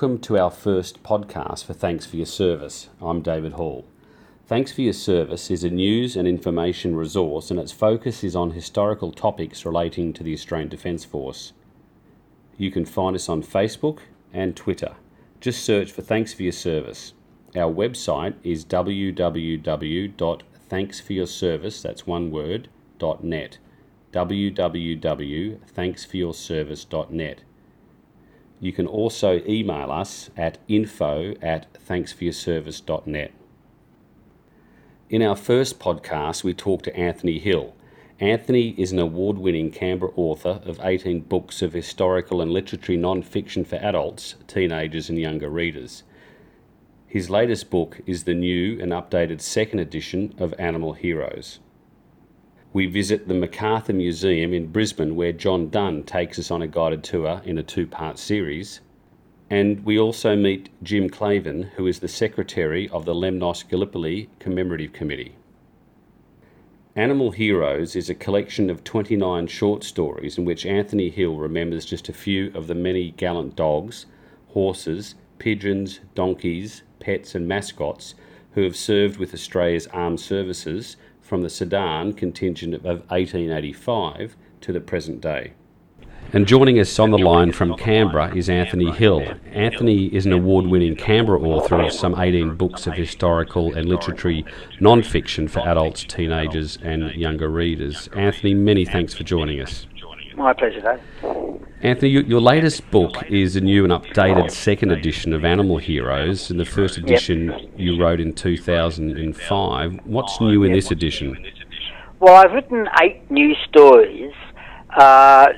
Welcome to our first podcast for Thanks for Your Service. I'm David Hall. Thanks for Your Service is a news and information resource, and its focus is on historical topics relating to the Australian Defence Force. You can find us on Facebook and Twitter. Just search for Thanks for Your Service. Our website is www.thanksforyourservice, that's one word, .net. www.thanksforyourservice.net. You can also email us at info at thanksforyourservice.net. In our first podcast, we talked to Anthony Hill. Anthony is an award winning Canberra author of 18 books of historical and literary non fiction for adults, teenagers, and younger readers. His latest book is the new and updated second edition of Animal Heroes. We visit the MacArthur Museum in Brisbane, where John Dunn takes us on a guided tour in a two part series. And we also meet Jim Claven, who is the secretary of the Lemnos Gallipoli Commemorative Committee. Animal Heroes is a collection of 29 short stories in which Anthony Hill remembers just a few of the many gallant dogs, horses, pigeons, donkeys, pets, and mascots who have served with Australia's armed services from the Sudan contingent of 1885 to the present day. And joining us on the line from Canberra is Anthony Hill. Anthony is an award winning Canberra author of some 18 books of historical and literary non fiction for adults, teenagers, and younger readers. Anthony, many thanks for joining us. My pleasure, Dave. Anthony, your latest book is a new and updated second edition of Animal Heroes, In the first edition yep. you wrote in 2005. What's new in this edition? Well, I've written eight new stories. Uh,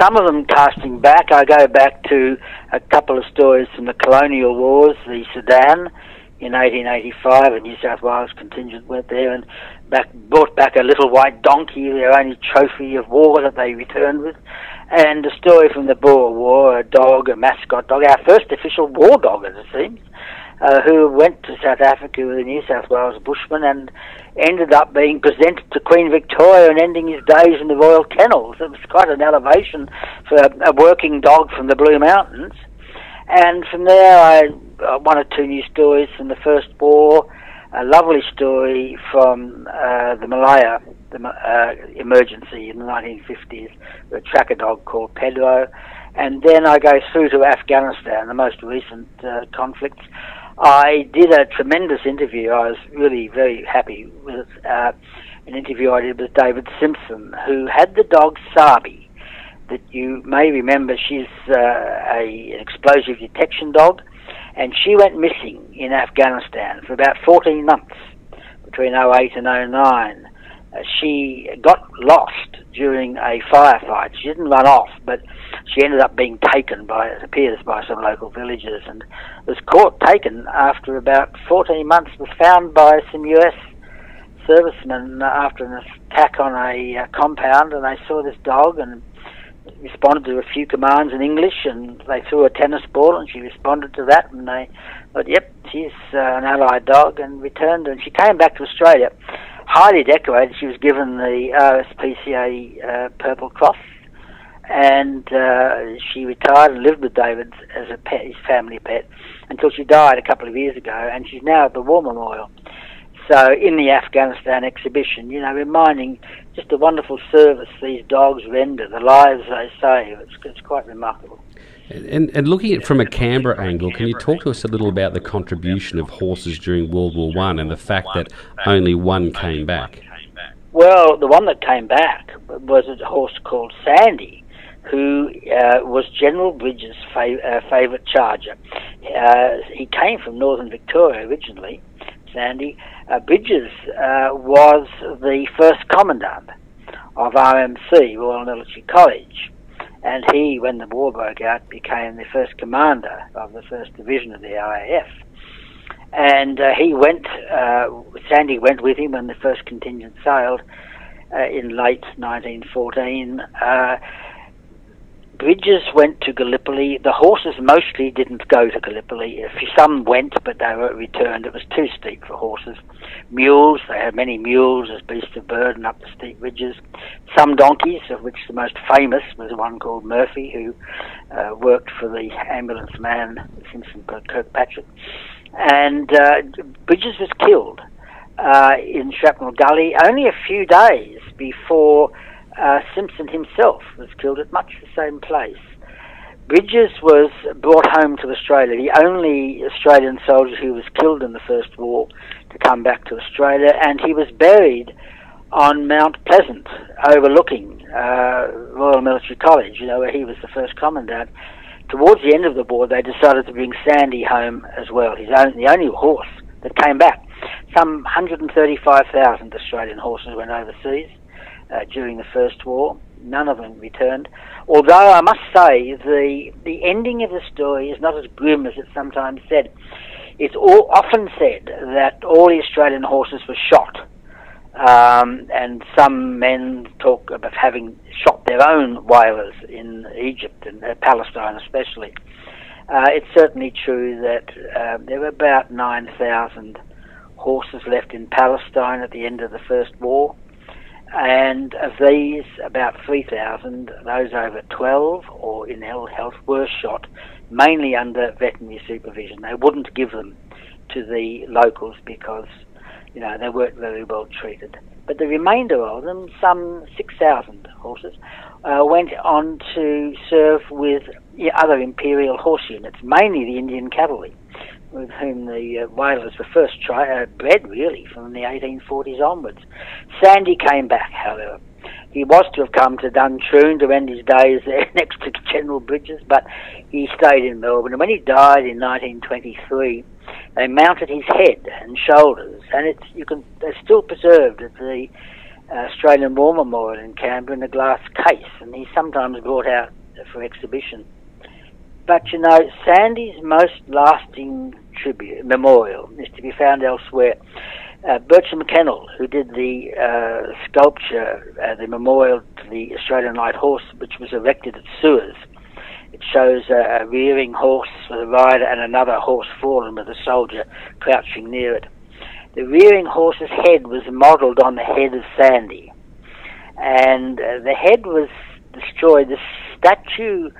some of them casting back. I go back to a couple of stories from the colonial wars, the Sudan in 1885, a New South Wales contingent went there and back, brought back a little white donkey, their only trophy of war that they returned with, and a story from the Boer War, a dog, a mascot dog, our first official war dog, as it seems, uh, who went to South Africa with a New South Wales bushman and ended up being presented to Queen Victoria and ending his days in the Royal Kennels. It was quite an elevation for a, a working dog from the Blue Mountains. And from there, I uh, one or two new stories from the First War, a lovely story from uh, the Malaya the, uh, emergency in the 1950s, a tracker dog called Pedro. And then I go through to Afghanistan, the most recent uh, conflicts. I did a tremendous interview. I was really very happy with uh, an interview I did with David Simpson, who had the dog Sarbi. That you may remember, she's uh, a, an explosive detection dog, and she went missing in Afghanistan for about 14 months between 08 and 09. Uh, she got lost during a firefight. She didn't run off, but she ended up being taken by, it appears, by some local villagers and was caught, taken after about 14 months, was found by some US servicemen after an attack on a uh, compound and they saw this dog and responded to a few commands in English and they threw a tennis ball and she responded to that and they thought, yep, she's uh, an allied dog and returned and she came back to Australia highly decorated. She was given the RSPCA uh, Purple Cross and uh, she retired and lived with David as a pet, his family pet, until she died a couple of years ago, and she's now at the War Memorial. So in the Afghanistan exhibition, you know, reminding just the wonderful service these dogs render, the lives they save. It's, it's quite remarkable. And, and looking at it from a Canberra angle, can you talk to us a little about the contribution of horses during World War One and the fact that only one came back? Well, the one that came back was a horse called Sandy, who uh, was General Bridges' fav- uh, favourite charger. Uh, he came from northern Victoria originally, Sandy. Uh, Bridges uh, was the first commandant of RMC, Royal Military College. And he, when the war broke out, became the first commander of the first division of the AIF. And uh, he went, Sandy went with him when the first contingent sailed in late 1914 Bridges went to Gallipoli. The horses mostly didn't go to Gallipoli. Some went, but they were returned. It was too steep for horses. Mules, they had many mules as beasts of burden up the steep ridges. Some donkeys, of which the most famous was one called Murphy, who uh, worked for the ambulance man Simpson Kirkpatrick. And uh, Bridges was killed uh, in Shrapnel Gully only a few days before uh, Simpson himself was killed at much the same place. Bridges was brought home to Australia, the only Australian soldier who was killed in the First War to come back to Australia, and he was buried on Mount Pleasant, overlooking uh, Royal Military College, you know, where he was the first commandant. Towards the end of the war, they decided to bring Sandy home as well, his own, the only horse that came back. Some 135,000 Australian horses went overseas uh, during the First War. None of them returned. Although I must say the the ending of the story is not as grim as it's sometimes said. It's all, often said that all the Australian horses were shot, um, and some men talk about having shot their own Walers in Egypt and uh, Palestine, especially. Uh, it's certainly true that uh, there were about 9,000 horses left in Palestine at the end of the First War and of these, about 3,000, those over 12 or in ill health, were shot, mainly under veterinary supervision. They wouldn't give them to the locals because, you know, they weren't very well treated. But the remainder of them, some 6,000 horses, uh, went on to serve with other imperial horse units, mainly the Indian cavalry with whom the uh, Walers were first tri- uh, bred, really, from the 1840s onwards. Sandy came back, however. He was to have come to Duntroon to end his days there next to General Bridges, but he stayed in Melbourne. And when he died in 1923, they mounted his head and shoulders, and it's you can they're still preserved at the uh, Australian War Memorial in Canberra in a glass case, and he's sometimes brought out for exhibition. But you know, Sandy's most lasting tribute memorial is to be found elsewhere. Uh, Bertram Mackennal, who did the uh, sculpture, uh, the memorial to the Australian Light Horse, which was erected at Suez, it shows a, a rearing horse with a rider and another horse fallen with a soldier crouching near it. The rearing horse's head was modelled on the head of Sandy, and uh, the head was destroyed. The statue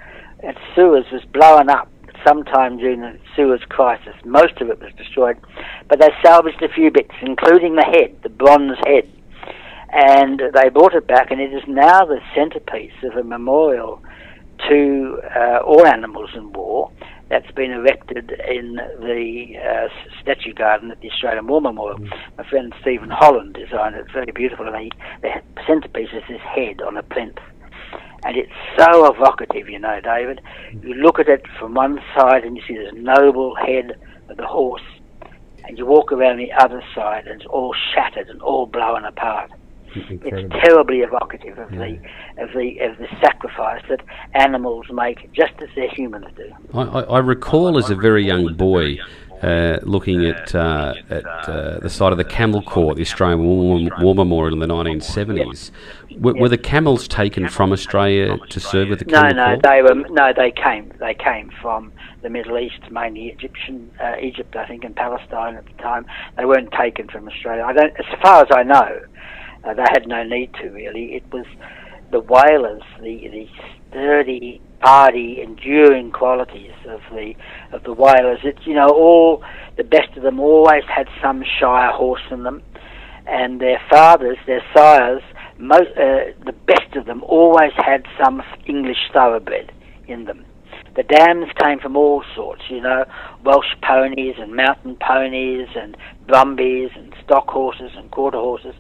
at Suez was blown up sometime during the Suez crisis. Most of it was destroyed, but they salvaged a few bits, including the head, the bronze head. And they brought it back, and it is now the centerpiece of a memorial to uh, all animals in war that's been erected in the uh, statue garden at the Australian War Memorial. Mm. My friend Stephen Holland designed it. It's very beautiful, and the, the centerpiece is his head on a plinth and it's so evocative, you know, David. You look at it from one side and you see this noble head of the horse, and you walk around the other side and it's all shattered and all blown apart. Incredible. It's terribly evocative of yeah. the of the of the sacrifice that animals make, just as their humans do. I, I, I recall as a very young boy uh, looking at uh, at uh, the site of the Camel Corps, the Australian War, War Memorial in the 1970s. Were, were, the camels taken from Australia to serve with the Camel no, no, they were no, they came. They came from the Middle East, mainly Egyptian, uh, Egypt, I think, and Palestine at the time. They weren't taken from Australia. I don't, as far as I know, uh, they had no need to really. It was the whalers, the the sturdy hardy, enduring qualities of the of the Walers. It's you know all the best of them always had some Shire horse in them, and their fathers, their sires, most uh, the best of them always had some English thoroughbred in them. The dams came from all sorts, you know, Welsh ponies and mountain ponies and brumbies and stock horses and quarter horses.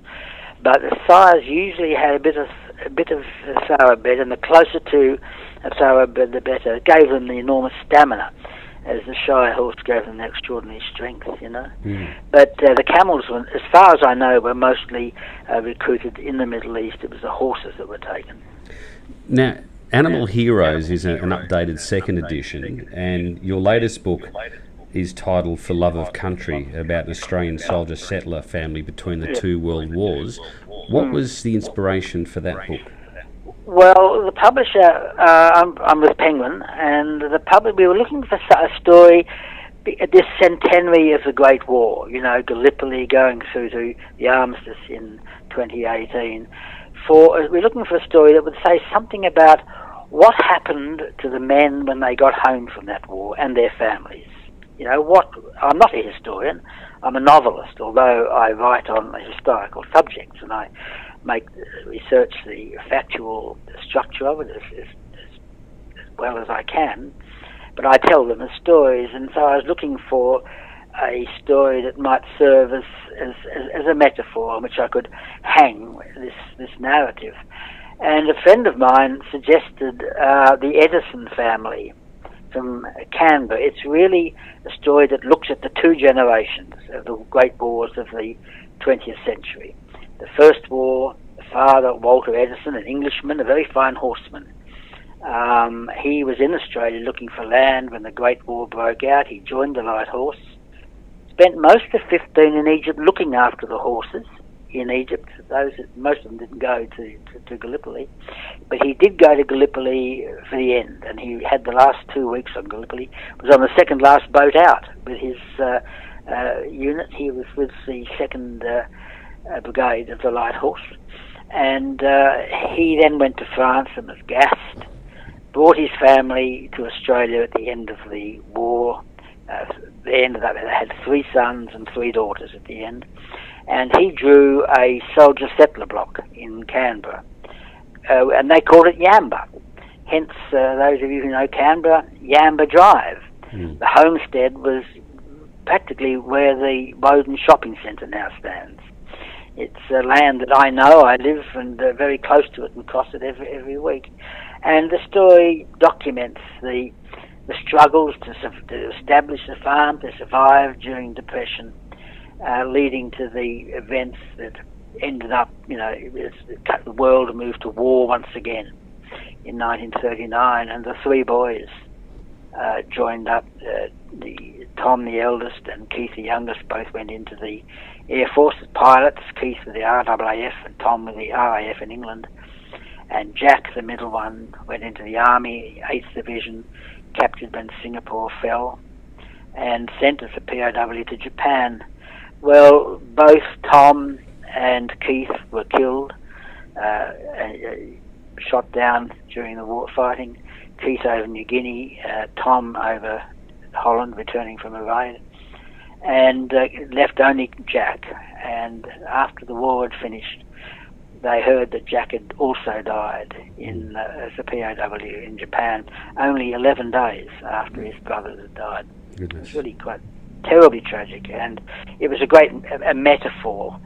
But the sires usually had a bit of a bit of thoroughbred, and the closer to a thoroughbred, the better. It gave them the enormous stamina, as the Shire horse gave them the extraordinary strength, you know. Mm. But uh, the camels, were, as far as I know, were mostly uh, recruited in the Middle East. It was the horses that were taken. Now, Animal Heroes is a, an updated second edition, and your latest book is titled For Love of Country, about an Australian soldier settler family between the two world wars. What was the inspiration for that book? Well, the publisher, uh, I'm, I'm with Penguin, and the public, we were looking for a story at this centenary of the Great War, you know, Gallipoli going through to the armistice in 2018. For we're looking for a story that would say something about what happened to the men when they got home from that war and their families. You know, what I'm not a historian, I'm a novelist, although I write on historical subjects and I make research the factual structure of it as, as, as well as I can. But I tell them as stories, and so I was looking for a story that might serve as, as, as, a metaphor on which I could hang this, this narrative. And a friend of mine suggested uh, the Edison family from Canberra. It's really a story that looks at the two generations of the great wars of the 20th century. The First War, the father, Walter Edison, an Englishman, a very fine horseman. Um, he was in Australia looking for land when the Great War broke out. He joined the Light Horse, spent most of 15 in Egypt looking after the horses in Egypt. Those most of them didn't go to, to, to, Gallipoli, but he did go to Gallipoli for the end, and he had the last two weeks on Gallipoli. Was on the second last boat out with his uh, uh, unit. He was with the second uh, uh, brigade of the Light Horse. And uh, he then went to France and was gassed, brought his family to Australia at the end of the war. Uh, they ended up, they had three sons and three daughters at the end. And he drew a soldier settler block in Canberra. Uh, and they called it Yamba. Hence, uh, those of you who know Canberra, Yamba Drive. Mm. The homestead was practically where the Woden Shopping Centre now stands. It's a land that I know. I live and uh, very close to it and cross it every every week. And the story documents the the struggles to, to establish the farm, to survive during depression, uh, leading to the events that ended up, you know, the world moved to war once again in 1939, and the three boys uh, joined up. Uh, the Tom, the eldest, and Keith, the youngest, both went into the Air Force as pilots, Keith with the RAAF and Tom with the RAF in England. And Jack, the middle one, went into the Army, 8th Division, captured when Singapore fell, and sent as a POW to Japan. Well, both Tom and Keith were killed, uh, uh, shot down during the war fighting. Keith over New Guinea, uh, Tom over Holland, returning from a raid and uh, left only Jack. And after the war had finished, they heard that Jack had also died in uh, as a POW in Japan, only 11 days after his brothers had died. Goodness. It was really quite terribly tragic, and it was a great a, a metaphor.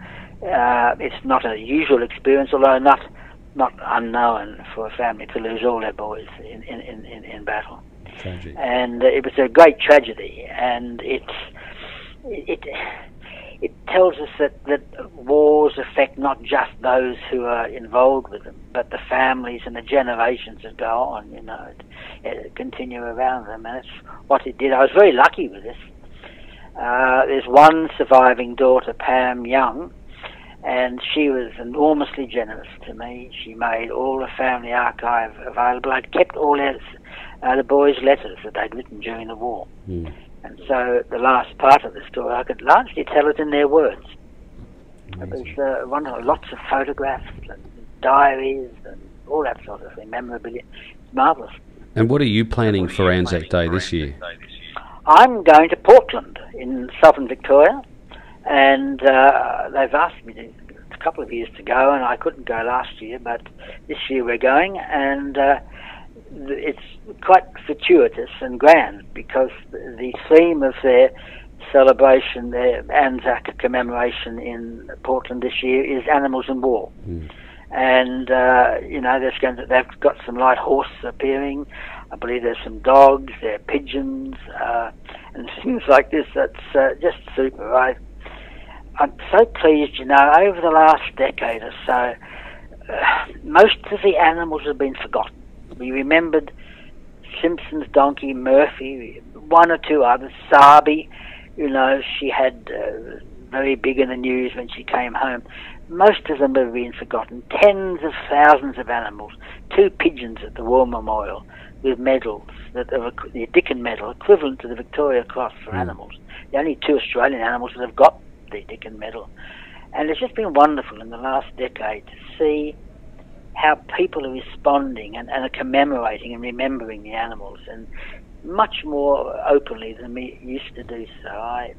Uh, it's not a usual experience, although not not unknown for a family to lose all their boys in in, in, in battle. Tragic. And it was a great tragedy, and it's it it tells us that, that wars affect not just those who are involved with them, but the families and the generations that go on, you know, it, it continue around them. And it's what it did. I was very lucky with this. Uh, there's one surviving daughter, Pam Young, and she was enormously generous to me. She made all the family archive available. I'd kept all uh, the boys' letters that they'd written during the war. Mm. And so the last part of the story, I could largely tell it in their words. Amazing. It was uh, one lots of photographs and diaries and all that sort of thing, memorabilia. It's marvellous. And what are you planning for Anzac Day this year? I'm going to Portland in southern Victoria, and uh, they've asked me to, a couple of years to go, and I couldn't go last year, but this year we're going, and uh, it's quite fortuitous and grand because the theme of their celebration, their Anzac commemoration in Portland this year is animals and war. Mm. And uh, you know, there's going to, they've got some light horses appearing. I believe there's some dogs, there are pigeons, uh, and things like this. That's uh, just super. I, I'm so pleased. You know, over the last decade or so, uh, most of the animals have been forgotten we remembered Simpson's donkey, Murphy, one or two others, Sarbi. You know, she had uh, very big in the news when she came home. Most of them have been forgotten. Tens of thousands of animals. Two pigeons at the War Memorial with medals, that are the Dickin Medal, equivalent to the Victoria Cross for mm. animals. The only two Australian animals that have got the Dickin Medal. And it's just been wonderful in the last decade to see how people are responding and, and are commemorating and remembering the animals and much more openly than we used to do so. I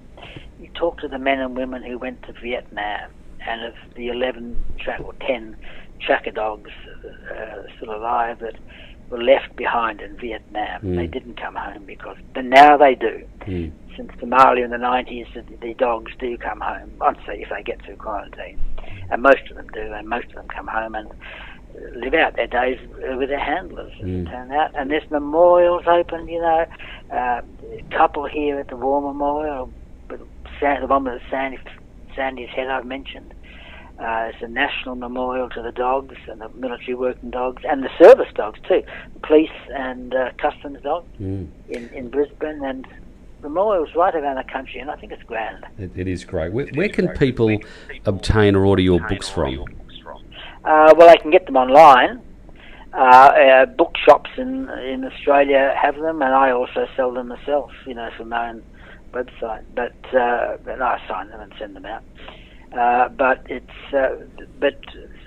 you talk to the men and women who went to Vietnam and of the 11 track or 10 tracker dogs uh, still alive that were left behind in Vietnam. Mm. They didn't come home because, but now they do. Mm. Since Somalia in the 90s, the, the dogs do come home. I'd say if they get through quarantine, and most of them do, and most of them come home and live out their days with their handlers. Mm. Turn out, and there's memorials open. You know, uh, a couple here at the War Memorial, the one with the Sandy, Sandy's head I've mentioned. Uh, it's a national memorial to the dogs and the military working dogs and the service dogs too, police and uh, customs dogs mm. in, in Brisbane and memorials right around the country, and I think it's grand. it, it is great. Where, where can great. people obtain or order your books from? Uh, well, they can get them online. Uh, uh, bookshops in in Australia have them, and I also sell them myself. You know, from my own website. But uh, but I sign them and send them out. Uh, but it's uh, but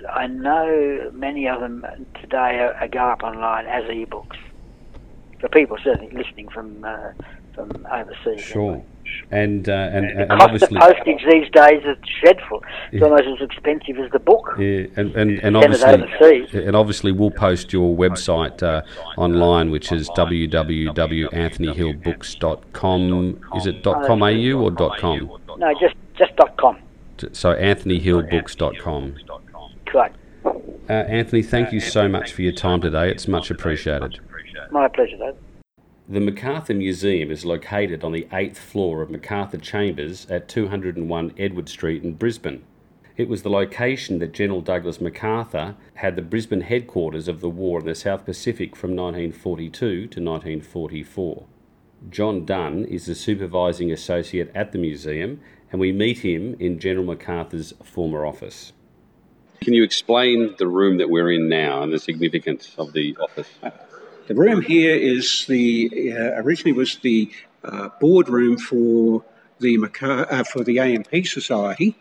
I know many of them today are, are go up online as e-books for people certainly listening from uh, from overseas. Sure. Anyway. And, uh, and, and, and obviously postage these days is dreadful. It's yeah. almost as expensive as the book. Yeah, and and, and obviously, and obviously we'll post your website uh, online, which is www.anthonyhillbooks.com. Is it .com au or .com? No, just just .com. So anthonyhillbooks.com. Correct. Uh, Anthony, thank you so much for your time today. It's much appreciated. My pleasure, Dave. The MacArthur Museum is located on the eighth floor of MacArthur Chambers at 201 Edward Street in Brisbane. It was the location that General Douglas MacArthur had the Brisbane headquarters of the war in the South Pacific from 1942 to 1944. John Dunn is the supervising associate at the museum, and we meet him in General MacArthur's former office. Can you explain the room that we're in now and the significance of the office? The room here is the uh, originally was the uh, boardroom for the Maca- uh, for the AMP Society,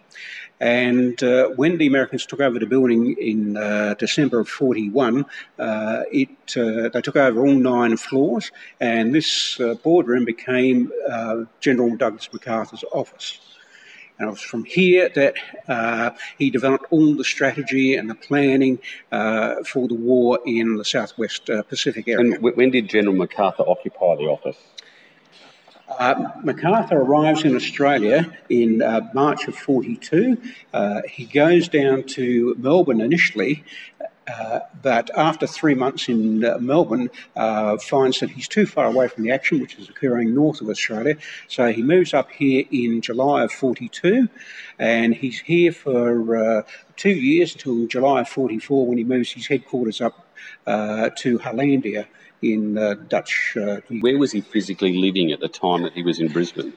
and uh, when the Americans took over the building in uh, December of '41, uh, it they took over all nine floors, and this boardroom became General Douglas MacArthur's office. And it was from here that uh, he developed all the strategy and the planning uh, for the war in the Southwest uh, Pacific area. And when did General MacArthur occupy the office? Uh, MacArthur arrives in Australia in uh, March of 42. Uh, he goes down to Melbourne initially uh, but after three months in uh, Melbourne, uh, finds that he's too far away from the action, which is occurring north of Australia. So he moves up here in July of 42, and he's here for uh, two years until July of 44 when he moves his headquarters up uh, to Hollandia in uh, Dutch. Where was he physically living at the time that he was in Brisbane?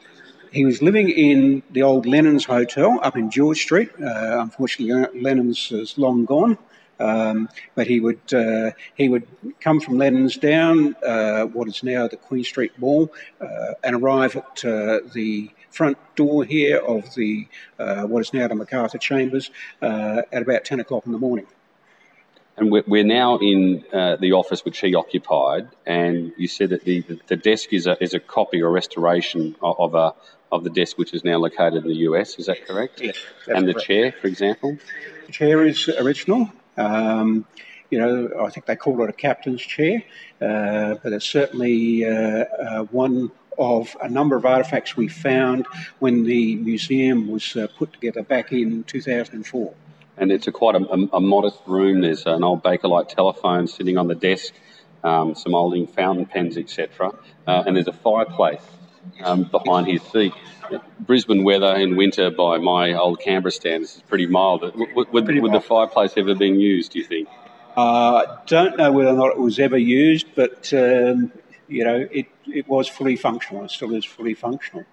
He was living in the old Lennon's Hotel up in George Street. unfortunately, Lennon's is long gone. Um, but he would uh, he would come from Lansdowne, uh, what is now the Queen Street Mall, uh, and arrive at uh, the front door here of the uh, what is now the MacArthur Chambers uh, at about ten o'clock in the morning. And we're now in the office which he occupied, and you said that the, the desk is a, is a copy or restoration of a of the desk which is now located in the US. Is that correct? Yes. and the correct. chair, for example. The chair is original. Um, you know, I think they call it a captain's chair, uh, but it's certainly uh, uh, one of a number of artefacts we found when the museum was uh, put together back in 2004. And it's a quite a, a, a, modest room. There's an old Bakelite telephone sitting on the desk, um, some old fountain pens, etc. And there's a fireplace um, behind his seat. Brisbane weather in winter, by my old Canberra standards, is pretty mild. Would, would, would the fireplace ever been used? Do you think? I uh, don't know whether or not it was ever used, but um, you know, it, it was fully functional. It still is fully functional.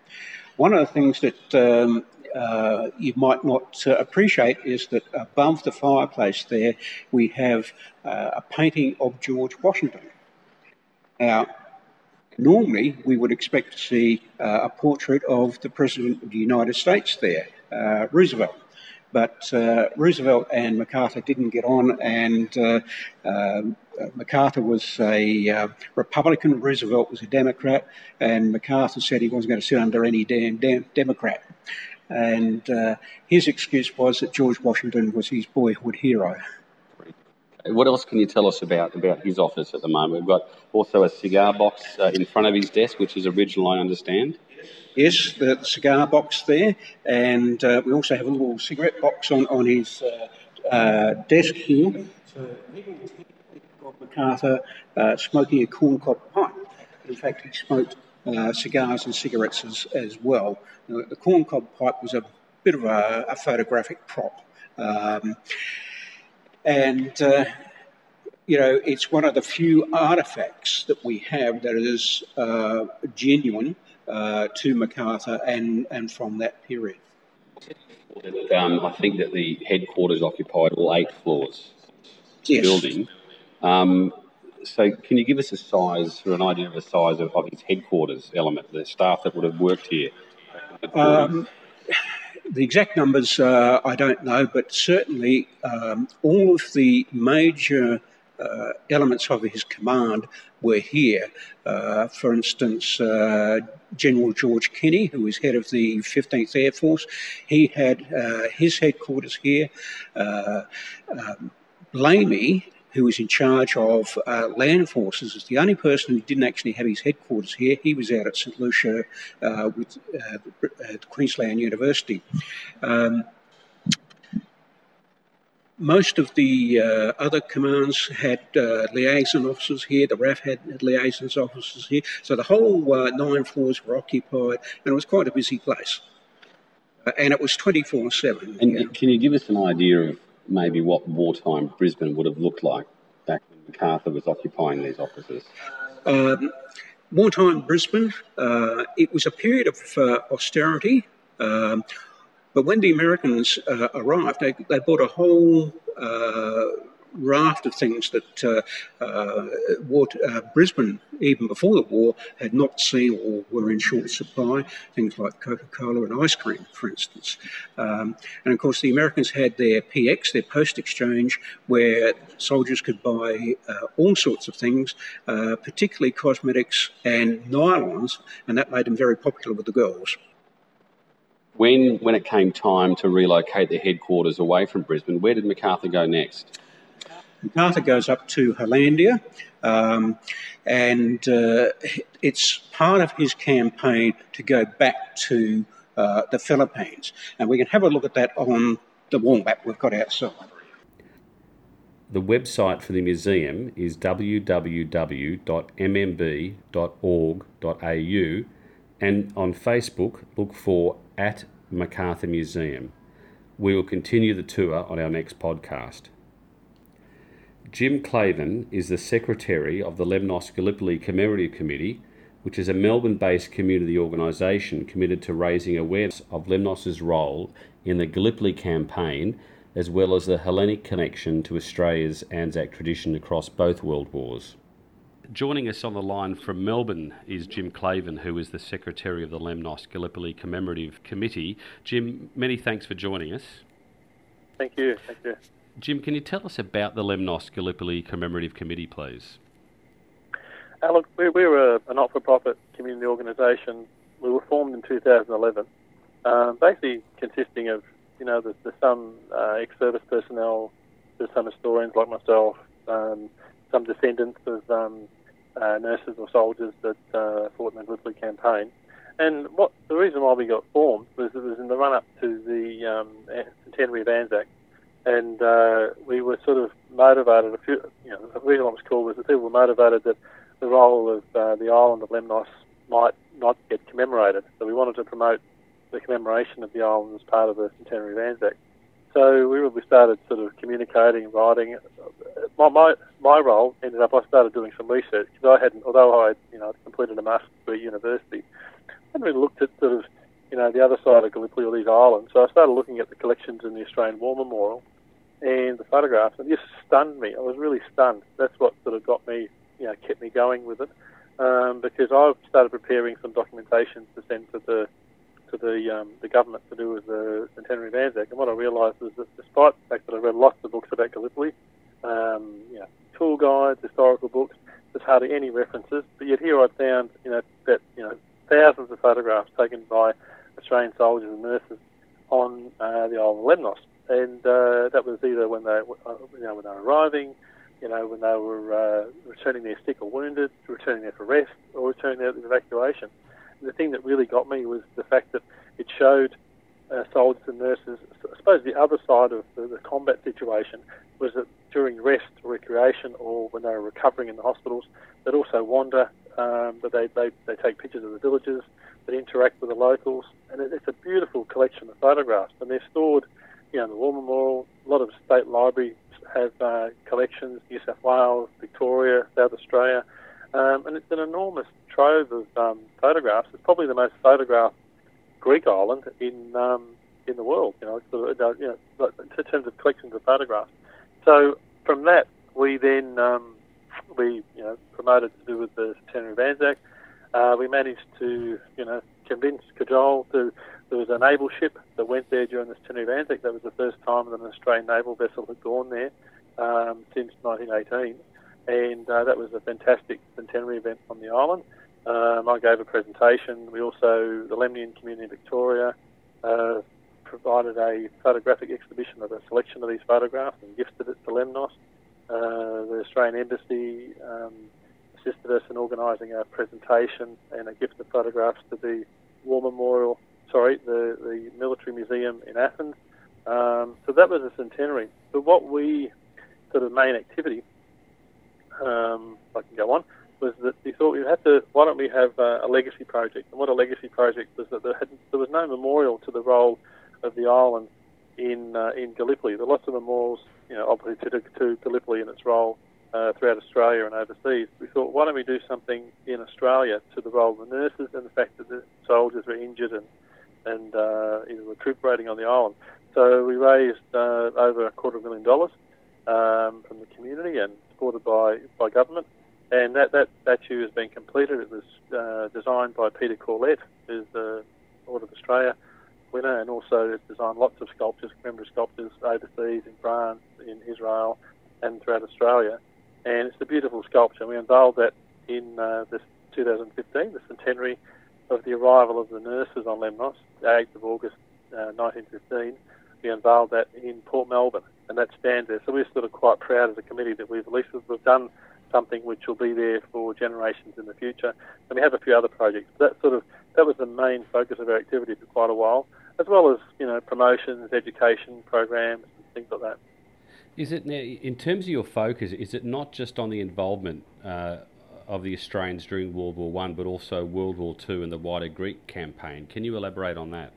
One of the things that um, uh, you might not uh, appreciate is that above the fireplace there we have uh, a painting of George Washington. Now, normally we would expect to see uh, a portrait of the President of the United States there, uh, Roosevelt. But uh, Roosevelt and MacArthur didn't get on, and um, MacArthur was a uh, Republican, Roosevelt was a Democrat, and MacArthur said he wasn't going to sit under any damn, damn Democrat. And uh, his excuse was that George Washington was his boyhood hero. What else can you tell us about, about his office at the moment? We've got also a cigar box uh, in front of his desk, which is original, I understand. Yes, the, cigar box there, and uh, we also have a little cigarette box on, on his uh, uh, desk here. So MacArthur uh, smoking a corncob pipe. In fact, he smoked uh, cigars and cigarettes as, as well. the corncob pipe was a bit of a, a photographic prop. Um, and, uh, you know, it's one of the few artifacts that we have that is uh, genuine uh, to MacArthur and, and from that period. Um, I think that the headquarters occupied all eight floors yes. building. Um, so, can you give us a size or an idea of the size of, of his headquarters element, the staff that would have worked here? Um, the exact numbers uh, I don't know, but certainly um, all of the major uh, elements of his command were here. Uh, for instance, uh, General George Kenney, who was head of the 15th Air Force, he had uh, his headquarters here. Uh, um, Blamey, who was in charge of uh, land forces, is the only person who didn't actually have his headquarters here. He was out at St Lucia uh, with uh, Queensland University. Um, most of the uh, other commands had uh, liaison officers here. The RAF had, liaison officers here. So the whole uh, nine floors were occupied, and it was quite a busy place. Uh, and it was 24 7. And can you give us an idea of maybe what wartime Brisbane would have looked like back when MacArthur was occupying these offices? Um, wartime Brisbane, uh, it was a period of uh, austerity. Um, but when the Americans uh, arrived, they, they bought a whole uh, raft of things that uh, uh, uh, Brisbane, even before the war, had not seen or were in short supply. Things like Coca Cola and ice cream, for instance. Um, and of course, the Americans had their PX, their post exchange, where soldiers could buy all sorts of things, particularly cosmetics and nylons, and that made them very popular with the girls. When, when it came time to relocate the headquarters away from Brisbane, where did MacArthur go next? MacArthur goes up to Hollandia, um, and uh, it's part of his campaign to go back to uh, the Philippines. And we can have a look at that on the wall map we've got outside. The website for the museum is www.mmb.org.au and on Facebook look for at MacArthur Museum. We will continue the tour on our next podcast. Jim Claven is the Secretary of the Lemnos Gallipoli Commemorative Committee, which is a Melbourne based community organisation committed to raising awareness of Lemnos's role in the Gallipoli campaign as well as the Hellenic connection to Australia's Anzac tradition across both world wars. Joining us on the line from Melbourne is Jim Claven, who is the Secretary of the Lemnos Gallipoli Commemorative Committee. Jim, many thanks for joining us. Thank you. Thank you. Jim, can you tell us about the Lemnos Gallipoli Commemorative Committee, please? Uh, look, we, we were a, a not-for-profit community organisation. We were formed in 2011, um, basically consisting of, you know, there's, there's some uh, ex-service personnel, there's some historians like myself, um, some descendants of um, uh, nurses or soldiers that uh, fought in the Gallipoli campaign. And what the reason why we got formed was it was in the run-up to the um, centenary of Anzac, and uh, we were sort of motivated. A few, you know, the reason I was called was that people were motivated that the role of uh, the island of Lemnos might not get commemorated. So we wanted to promote the commemoration of the island as part of the centenary of Anzac. So we really started sort of communicating, writing. My, my my role ended up I started doing some research because I hadn't, although I you know completed a master's degree at university, I hadn't really looked at sort of you know, the other side of Gallipoli or these islands. So I started looking at the collections in the Australian War Memorial and the photographs, and it just stunned me. I was really stunned. That's what sort of got me, you know, kept me going with it, um, because I've started preparing some documentation to send to the to the um, the government to do with the centenary of Anzac. And what I realised is that despite the fact that I read lots of books about Gallipoli, um, you know, tour guides, historical books, there's hardly any references. But yet here I found, you know, that you know thousands of photographs taken by Australian soldiers and nurses on uh, the Isle of Lemnos, and uh, that was either when they, uh, you know, when they were arriving, you know, when they were uh, returning their sick or wounded, returning there for rest, or returning there for evacuation. And the thing that really got me was the fact that it showed uh, soldiers and nurses. I suppose the other side of the, the combat situation was that during rest recreation, or when they were recovering in the hospitals, they'd also wander. Um, but they, they they take pictures of the villages, they interact with the locals, and it, it's a beautiful collection of photographs. And they're stored, you know, in the War Memorial. A lot of state libraries have uh, collections. New South Wales, Victoria, South Australia, um, and it's an enormous trove of um, photographs. It's probably the most photographed Greek island in um, in the world. You know, sort of, you know, in terms of collections of photographs. So from that, we then um, we you know promoted to do with the centenary of Anzac. Uh, we managed to you know convince cajole to there was a naval ship that went there during the centenary of Anzac. That was the first time that an Australian naval vessel had gone there um, since 1918, and uh, that was a fantastic centenary event on the island. Um, I gave a presentation. We also, the Lemnian community in Victoria, uh, provided a photographic exhibition of a selection of these photographs and gifted it to Lemnos. Uh, the Australian Embassy um, assisted us in organising a presentation and a gift of photographs to the War Memorial, sorry, the, the Military Museum in Athens. Um, so that was a centenary. But what we, sort of main activity, um, I can go on, was that we thought we had to, why don't we have uh, a legacy project? And what a legacy project was that there, had, there was no memorial to the role of the island in uh, in Gallipoli. There are lots of memorials, you know, obviously to, to Gallipoli and its role uh, throughout Australia and overseas. We thought, why don't we do something in Australia to the role of the nurses and the fact that the soldiers were injured and and uh, recuperating on the island. So we raised uh, over a quarter of a million dollars um, from the community and supported by, by government. And that, that statue has been completed. It was uh, designed by Peter Corlett, who's the Order of Australia winner, and also has designed lots of sculptures, commemorative sculptures overseas in France, in Israel, and throughout Australia. And it's a beautiful sculpture. We unveiled that in uh, this 2015, the centenary of the arrival of the nurses on Lemnos, the 8th of August uh, 1915. We unveiled that in Port Melbourne, and that stands there. So we're sort of quite proud as a committee that we've at least we've done something which will be there for generations in the future. And we have a few other projects. That sort of that was the main focus of our activity for quite a while, as well as you know promotions, education programs, and things like that. Is it in terms of your focus? Is it not just on the involvement uh, of the Australians during World War One, but also World War Two and the wider Greek campaign? Can you elaborate on that?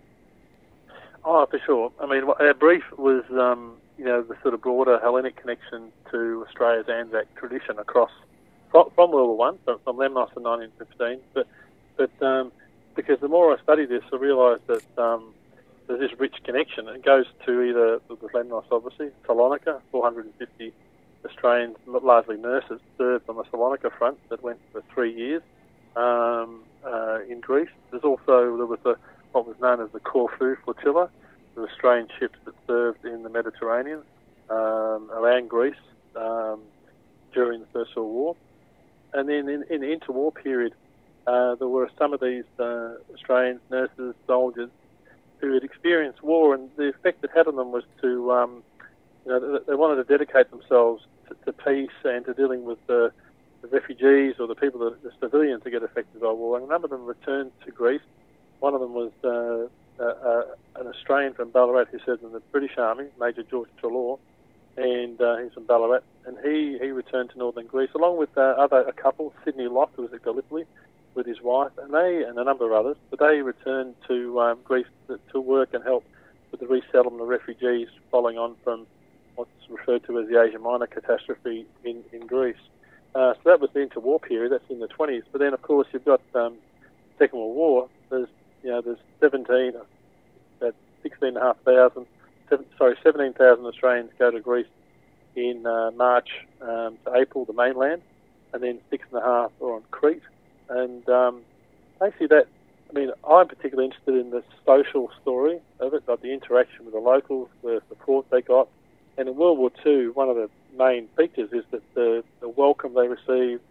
Oh, for sure. I mean, our brief was, um, you know, the sort of broader Hellenic connection to Australia's Anzac tradition across from, from World War One, from, from Lemnos in 1915. But, but um, because the more I study this, I realise that um, there's this rich connection. It goes to either the Lemnos, obviously, Salonika, 450 Australians, largely nurses, served on the Salonika front that went for three years um, uh, in Greece. There's also there was a what was known as the Corfu flotilla, the Australian ships that served in Mediterranean um, around Greece um, during the First World War. And then in, in the interwar period, uh, there were some of these uh, Australian nurses, soldiers, who had experienced war, and the effect it had on them was to, um, you know, they wanted to dedicate themselves to, to peace and to dealing with the, the refugees or the people, that, the civilians that get affected by war. And a number of them returned to Greece one of them was uh, uh, an Australian from Ballarat who served in the British Army, Major George Treloar, and uh, he's from Ballarat. And he, he returned to northern Greece along with uh, other a couple, Sydney Loch, who was at Gallipoli with his wife, and they and a number of others. But they returned to um, Greece to, to work and help with the resettlement of refugees following on from what's referred to as the Asia Minor catastrophe in, in Greece. Uh, so that was the interwar period. That's in the 20s. But then, of course, you've got um, Second World War. There's you know, there's 17, about 16,500, sorry, 17,000 Australians go to Greece in uh, March um, to April, the mainland, and then six and a half are on Crete. And um, basically, that I mean, I'm particularly interested in the social story of it, like the interaction with the locals, the support they got. And in World War II, one of the main features is that the, the welcome they received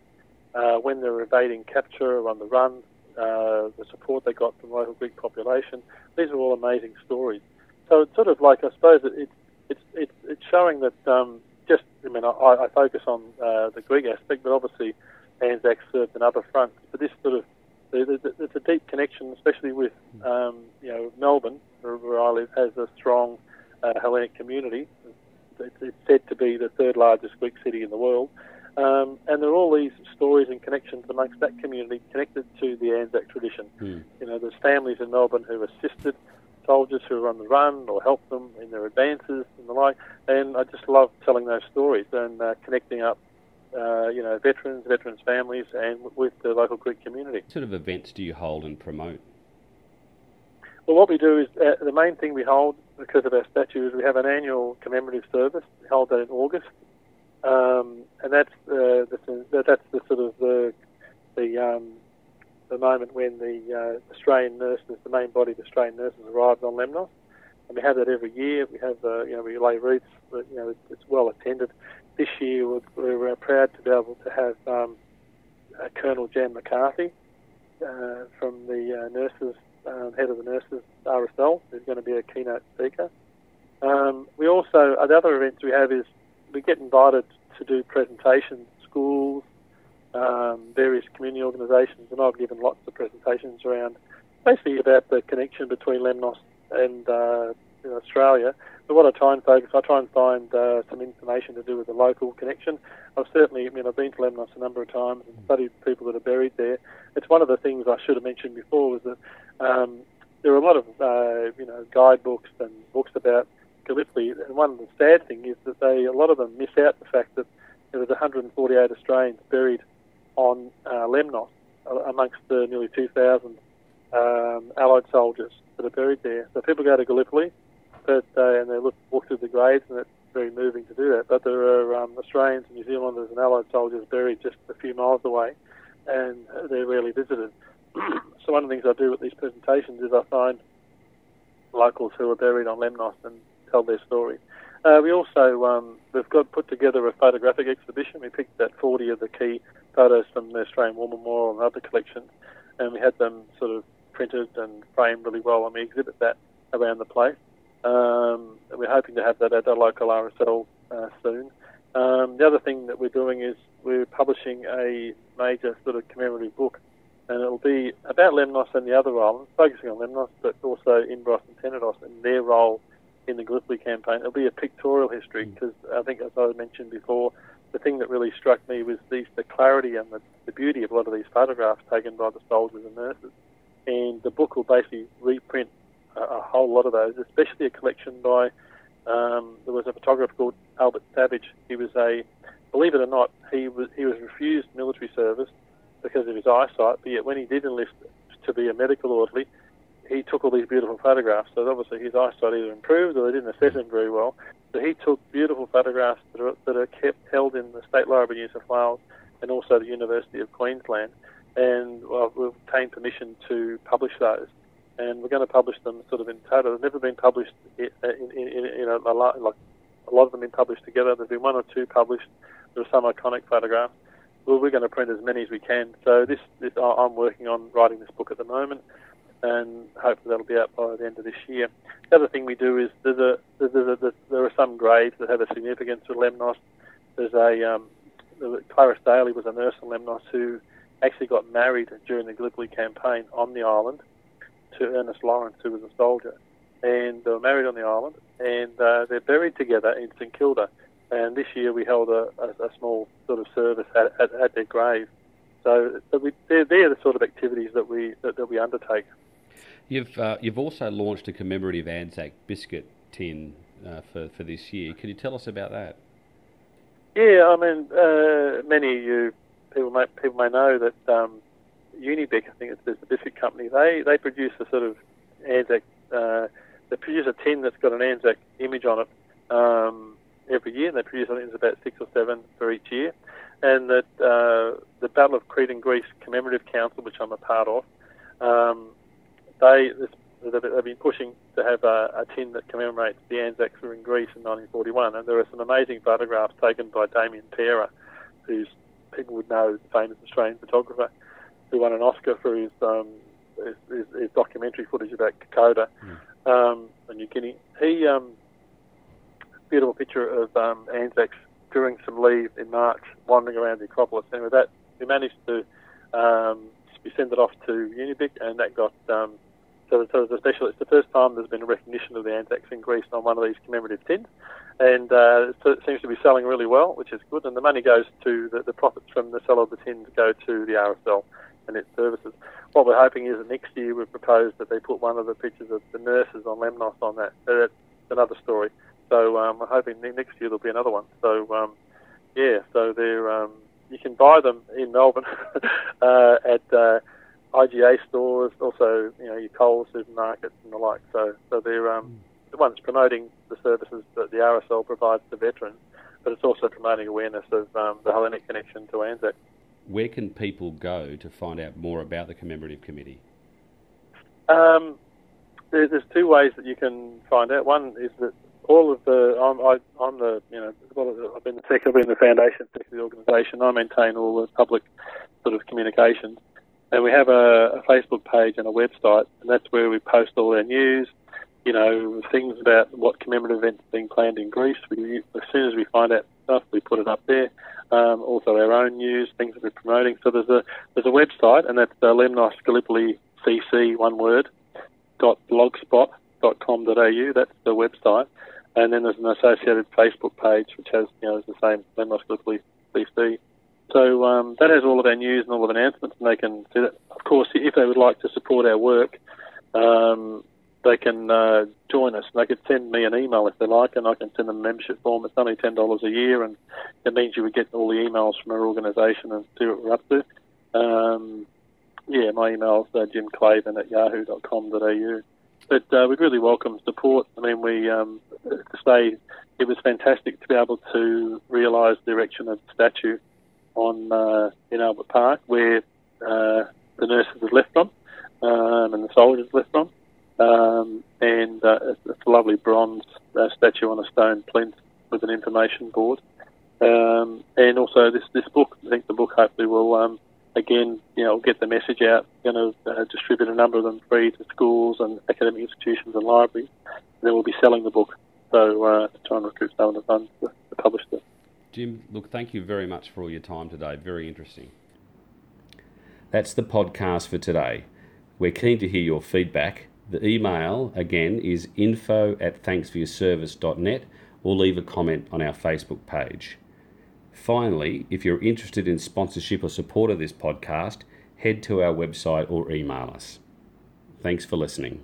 uh, when they were evading capture or on the run, uh, the support they got from the local Greek population. These are all amazing stories. So it's sort of like, I suppose, it, it, it's, it's, it's showing that um, just, I mean, I, I focus on uh, the Greek aspect, but obviously Anzac served in other fronts. But this sort of there's a deep connection, especially with um, you know Melbourne, where I live, has a strong uh, Hellenic community. It's, it's, said to be the third largest Greek city in the world, um, and there are all these stories and connections amongst that community connected to the Anzac tradition. Mm. You know, there's families in Melbourne who assisted soldiers who were on the run or helped them in their advances and the like, and I just love telling those stories and uh, connecting up uh, you know, veterans, veterans' families, and with the local Greek community. What sort of events do you hold and promote? Well, what we do is uh, the main thing we hold because of our statue is we have an annual commemorative service. We hold that in August, um, and that's uh, the, that's the sort of the the um, the moment when the uh, Australian nurses, the main body of Australian nurses, arrived on Lemnos, and we have that every year. We have uh, you know we lay wreaths, but, you know it's, it's well attended this year we're, we're proud to be able to have um, uh, Colonel Jan McCarthy uh, from the nurses, um, head of the nurses RSL, who's going to be a keynote speaker. Um, we also, the other events we have is we get invited to do presentations, schools, um, various community organisations, and I've given lots of presentations around basically about the connection between Lemnos and uh, Australia but what I try and focus, I try and find uh, some information to do with the local connection. I've certainly, I mean, I've been to Lemnos a number of times and studied people that are buried there. It's one of the things I should have mentioned before was that um, there are a lot of, uh, you know, guidebooks and books about Gallipoli, and one of the sad things is that they, a lot of them miss out the fact that there was 148 Australians buried on uh, Lemnos uh, amongst the nearly 2,000 um, Allied soldiers that are buried there. So people go to Gallipoli birthday and they look walk through the graves, and it's very moving to do that. But there are um, Australians and New Zealanders and Allied soldiers buried just a few miles away, and they're rarely visited. so one of the things I do with these presentations is I find locals who are buried on Lemnos and tell their story. Uh, we also um, we've got put together a photographic exhibition. We picked out 40 of the key photos from the Australian War Memorial and other collections, and we had them sort of printed and framed really well, and we exhibit that around the place. Um, we're hoping to have that at a local RSL uh, soon. Um, the other thing that we're doing is we're publishing a major sort of commemorative book, and it'll be about Lemnos and the other islands, focusing on Lemnos, but also Imbros and Tenedos and their role in the Gallipoli campaign. It'll be a pictorial history because mm. I think, as I mentioned before, the thing that really struck me was these, the clarity and the, the beauty of a lot of these photographs taken by the soldiers and nurses. And the book will basically reprint a, a whole lot of those, especially a collection by um, there was a photographer called Albert Savage. He was a, believe it or not, he was he was refused military service because of his eyesight. But yet, when he did enlist to be a medical orderly, he took all these beautiful photographs. So obviously, his eyesight either improved or they didn't assess him very well. So he took beautiful photographs that are that are kept held in the State Library of New South Wales and also the University of Queensland. And well, we've obtained permission to publish those and we're going to publish them sort of in total. They've never been published in, in, in, in a, a lot, like a lot of them been published together. There's been one or two published. There are some iconic photographs. Well, we're going to print as many as we can. So this, this I'm working on writing this book at the moment, and hopefully that'll be out by the end of this year. The other thing we do is there's a, there's a, there's, there are some graves that have a significance for Lemnos. There's a um, Clarice Daly was a nurse in Lemnos who actually got married during the Gallipoli campaign on the island to Ernest Lawrence, who was a soldier, and they were married on the island, and uh, they're buried together in St Kilda. And this year we held a, a, a small sort of service at, at, at their grave. So, so we, they're, they're, the sort of activities that we that, that we undertake. You've uh, you've also launched a commemorative Anzac biscuit tin uh, for for this year. Can you tell us about that? Yeah, I mean, uh, many of you people may people may know that um, Unibic, I think it's, the biscuit company. They they produce a sort of Anzac. Uh, they produce a tin that's got an Anzac image on it um, every year, and they produce I think it's about six or seven for each year. And that uh, the Battle of Crete and Greece Commemorative Council, which I'm a part of, um, they they've been pushing to have a, a, tin that commemorates the Anzacs who were in Greece in 1941, and there are some amazing photographs taken by Damien Parer, who's people would know, famous Australian photographer, who won an Oscar for his um, his, his, his, documentary footage about Kokoda mm. um, and New Guinea. He um, beautiful picture of um, Anzacs during some leave in March, wandering around the Acropolis. And with that, we managed to um, we send it off to Unibic, and that got um, so, so it's a special. It's the first time there's been a recognition of the Anzacs in Greece on one of these commemorative tins, and uh, so it seems to be selling really well, which is good. And the money goes to the, the profits from the sale of the tins go to the RSL and its services. What we're hoping is that next year we've proposed that they put one of the pictures of the nurses on Lemnos on that. that's another story. So um, we're hoping next year there'll be another one. So um, yeah, so they're um, you can buy them in Melbourne uh, at uh, IGA stores, also you know your Coles supermarkets and the like. So so they're um, mm. the ones promoting the services that the RSL provides to veterans, but it's also promoting awareness of um, the Hellenic connection to Anzac. Where can people go to find out more about the commemorative committee? Um, there's, there's two ways that you can find out. One is that all of the I'm, I, am the you know I've been the secretary in the foundation of the organisation. I maintain all the public sort of communications, and we have a, a, Facebook page and a website, and that's where we post all our news. You know things about what commemorative events are being planned in Greece. We, as soon as we find out stuff, we put it up there. Um, also our own news, things that we're promoting. So there's a there's a website, and that's uh, Lemnos Gallipoli CC one word dot blogspot.com.au. That's the website and then there's an associated Facebook page which has, you know, the same Lemnos Gallipoli CC. So um, that has all of our news and all of announcements, and they can that. Of course, if they would like to support our work, um, they can uh, join us. They could send me an email if they like, and I can send them a membership form. It's only ten dollars a year, and it means you would get all the emails from our organisation and see what we're up to. Um, yeah, my email is uh, jimclaven at yahoo.com.au. But uh, we'd really welcome support. I mean, we um, say it was fantastic to be able to realise the erection of the statue on uh, in Albert Park, where uh, the nurses have left from um, and the soldiers left from. Um, and uh, it's, it's, a lovely bronze uh, statue on a stone plinth with an information board. Um, and also this this book, I think the book hopefully will um, again, you know, get the message out. Going to uh, distribute a number of them free to schools and academic institutions and libraries. And then we'll be selling the book, so uh, to try and recruit some of the funds to, to publish it. Jim, look, thank you very much for all your time today. Very interesting. That's the podcast for today. We're keen to hear your feedback. The email, again, is info at thanksforyourservice.net or leave a comment on our Facebook page. Finally, if you're interested in sponsorship or support of this podcast, head to our website or email us. Thanks for listening.